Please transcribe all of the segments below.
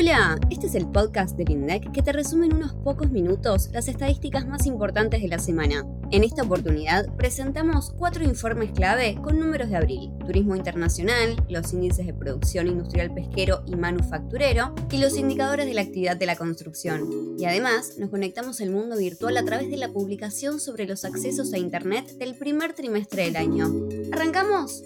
Hola, este es el podcast del INDEC que te resume en unos pocos minutos las estadísticas más importantes de la semana. En esta oportunidad presentamos cuatro informes clave con números de abril, turismo internacional, los índices de producción industrial pesquero y manufacturero y los indicadores de la actividad de la construcción. Y además nos conectamos al mundo virtual a través de la publicación sobre los accesos a Internet del primer trimestre del año. ¿Arrancamos?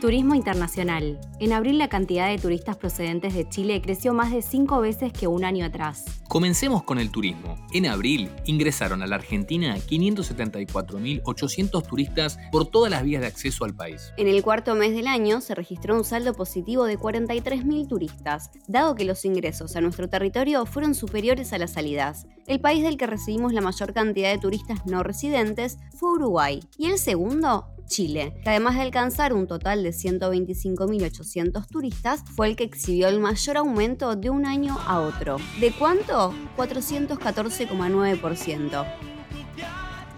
Turismo internacional. En abril la cantidad de turistas procedentes de Chile creció más de cinco veces que un año atrás. Comencemos con el turismo. En abril ingresaron a la Argentina 574.800 turistas por todas las vías de acceso al país. En el cuarto mes del año se registró un saldo positivo de 43.000 turistas, dado que los ingresos a nuestro territorio fueron superiores a las salidas. El país del que recibimos la mayor cantidad de turistas no residentes fue Uruguay y el segundo Chile, que además de alcanzar un total de 125.800 turistas, fue el que exhibió el mayor aumento de un año a otro. ¿De cuánto? 414,9%.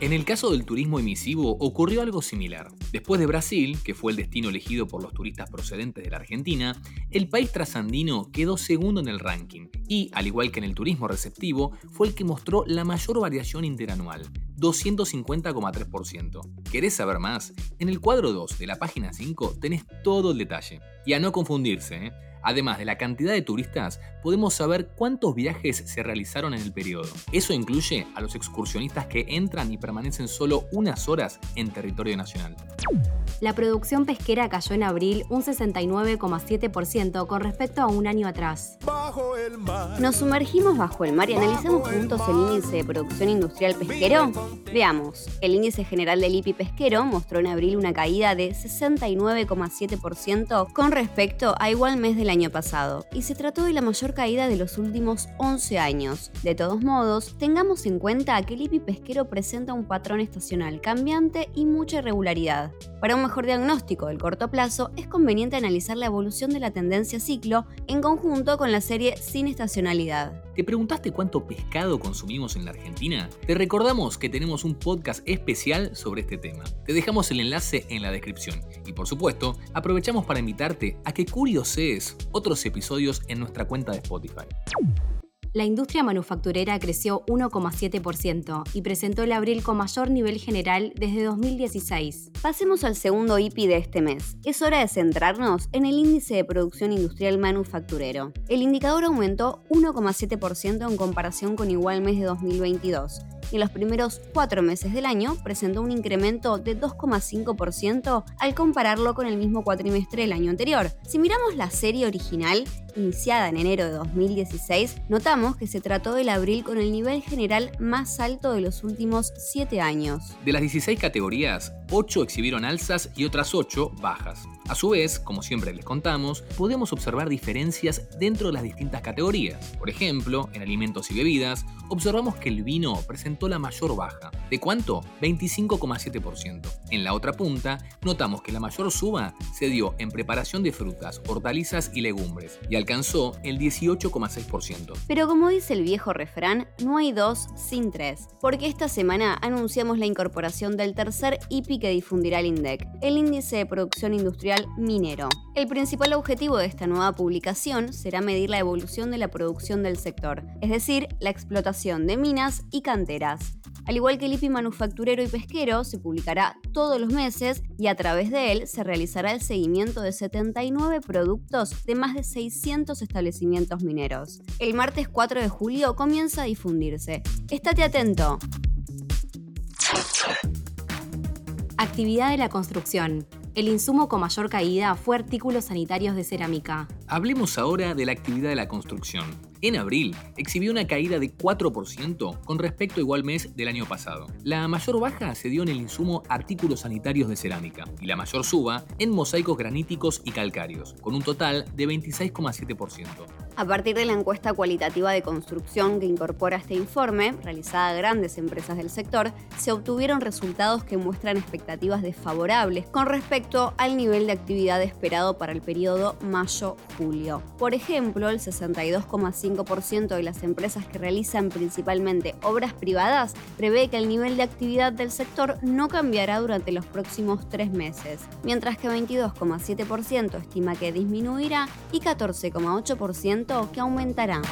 En el caso del turismo emisivo ocurrió algo similar. Después de Brasil, que fue el destino elegido por los turistas procedentes de la Argentina, el país trasandino quedó segundo en el ranking y, al igual que en el turismo receptivo, fue el que mostró la mayor variación interanual, 250,3%. ¿Querés saber más? En el cuadro 2 de la página 5 tenés todo el detalle. Y a no confundirse, ¿eh? Además de la cantidad de turistas, podemos saber cuántos viajes se realizaron en el periodo. Eso incluye a los excursionistas que entran y permanecen solo unas horas en territorio nacional. La producción pesquera cayó en abril un 69,7% con respecto a un año atrás. ¿Nos sumergimos bajo el mar y analizamos juntos el índice de producción industrial pesquero? Veamos, el índice general del IPI pesquero mostró en abril una caída de 69,7% con respecto a igual mes del año pasado, y se trató de la mayor caída de los últimos 11 años. De todos modos, tengamos en cuenta que el IPI pesquero presenta un patrón estacional cambiante y mucha irregularidad. Para un mejor diagnóstico del corto plazo, es conveniente analizar la evolución de la tendencia ciclo en conjunto con la serie sin estacionalidad. ¿Te preguntaste cuánto pescado consumimos en la Argentina? Te recordamos que tenemos un podcast especial sobre este tema. Te dejamos el enlace en la descripción. Y por supuesto, aprovechamos para invitarte a que curioses otros episodios en nuestra cuenta de Spotify. La industria manufacturera creció 1,7% y presentó el abril con mayor nivel general desde 2016. Pasemos al segundo IPI de este mes. Es hora de centrarnos en el índice de producción industrial manufacturero. El indicador aumentó 1,7% en comparación con igual mes de 2022 y en los primeros cuatro meses del año presentó un incremento de 2,5% al compararlo con el mismo cuatrimestre del año anterior. Si miramos la serie original, iniciada en enero de 2016, notamos que se trató del abril con el nivel general más alto de los últimos 7 años. De las 16 categorías, 8 exhibieron alzas y otras 8 bajas. A su vez, como siempre les contamos, podemos observar diferencias dentro de las distintas categorías. Por ejemplo, en alimentos y bebidas, observamos que el vino presentó la mayor baja. ¿De cuánto? 25,7%. En la otra punta, notamos que la mayor suba se dio en preparación de frutas, hortalizas y legumbres, y alcanzó el 18,6%. Pero como dice el viejo refrán, no hay dos sin tres, porque esta semana anunciamos la incorporación del tercer IPI que difundirá el INDEC, el Índice de Producción Industrial minero. El principal objetivo de esta nueva publicación será medir la evolución de la producción del sector, es decir, la explotación de minas y canteras. Al igual que el IPI manufacturero y pesquero, se publicará todos los meses y a través de él se realizará el seguimiento de 79 productos de más de 600 establecimientos mineros. El martes 4 de julio comienza a difundirse. Estate atento. Actividad de la construcción. El insumo con mayor caída fue artículos sanitarios de cerámica. Hablemos ahora de la actividad de la construcción. En abril exhibió una caída de 4% con respecto a igual mes del año pasado. La mayor baja se dio en el insumo artículos sanitarios de cerámica y la mayor suba en mosaicos graníticos y calcáreos, con un total de 26,7%. A partir de la encuesta cualitativa de construcción que incorpora este informe, realizada a grandes empresas del sector, se obtuvieron resultados que muestran expectativas desfavorables con respecto al nivel de actividad esperado para el periodo mayo-julio. Por ejemplo, el 62,5% de las empresas que realizan principalmente obras privadas prevé que el nivel de actividad del sector no cambiará durante los próximos tres meses, mientras que 22,7% estima que disminuirá y 14,8% que aumentará.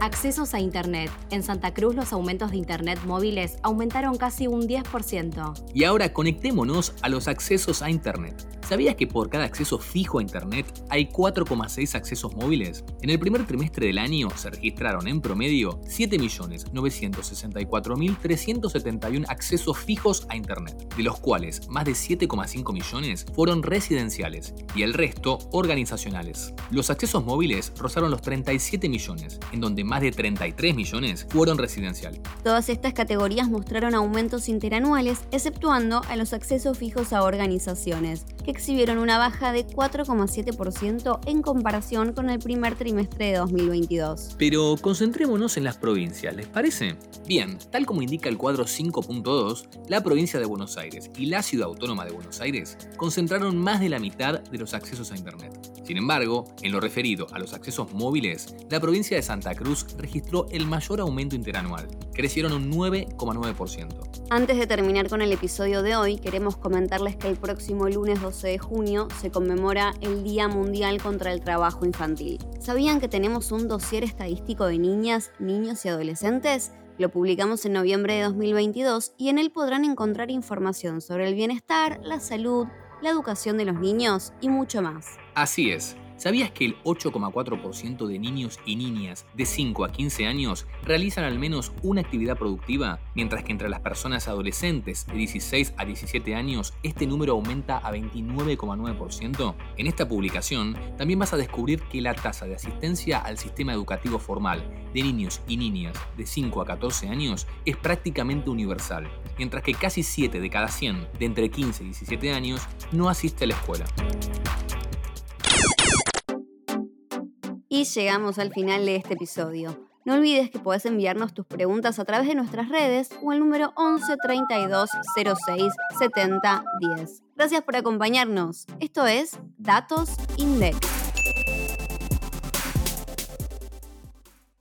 Accesos a Internet. En Santa Cruz los aumentos de Internet móviles aumentaron casi un 10%. Y ahora conectémonos a los accesos a Internet. ¿Sabías que por cada acceso fijo a Internet hay 4,6 accesos móviles? En el primer trimestre del año se registraron en promedio 7.964.371 accesos fijos a Internet, de los cuales más de 7,5 millones fueron residenciales y el resto organizacionales. Los accesos móviles rozaron los 37 millones, en donde más de 33 millones fueron residenciales. Todas estas categorías mostraron aumentos interanuales, exceptuando a los accesos fijos a organizaciones, exhibieron una baja de 4,7% en comparación con el primer trimestre de 2022. Pero concentrémonos en las provincias, ¿les parece? Bien, tal como indica el cuadro 5.2, la provincia de Buenos Aires y la ciudad autónoma de Buenos Aires concentraron más de la mitad de los accesos a Internet. Sin embargo, en lo referido a los accesos móviles, la provincia de Santa Cruz registró el mayor aumento interanual, crecieron un 9,9%. Antes de terminar con el episodio de hoy, queremos comentarles que el próximo lunes 12 de junio se conmemora el Día Mundial contra el Trabajo Infantil. ¿Sabían que tenemos un dossier estadístico de niñas, niños y adolescentes? Lo publicamos en noviembre de 2022 y en él podrán encontrar información sobre el bienestar, la salud, la educación de los niños y mucho más. Así es. ¿Sabías que el 8,4% de niños y niñas de 5 a 15 años realizan al menos una actividad productiva, mientras que entre las personas adolescentes de 16 a 17 años este número aumenta a 29,9%? En esta publicación también vas a descubrir que la tasa de asistencia al sistema educativo formal de niños y niñas de 5 a 14 años es prácticamente universal, mientras que casi 7 de cada 100 de entre 15 y 17 años no asiste a la escuela. Y llegamos al final de este episodio. No olvides que puedes enviarnos tus preguntas a través de nuestras redes o al número 11 32 06 70 10. Gracias por acompañarnos. Esto es Datos INDEX.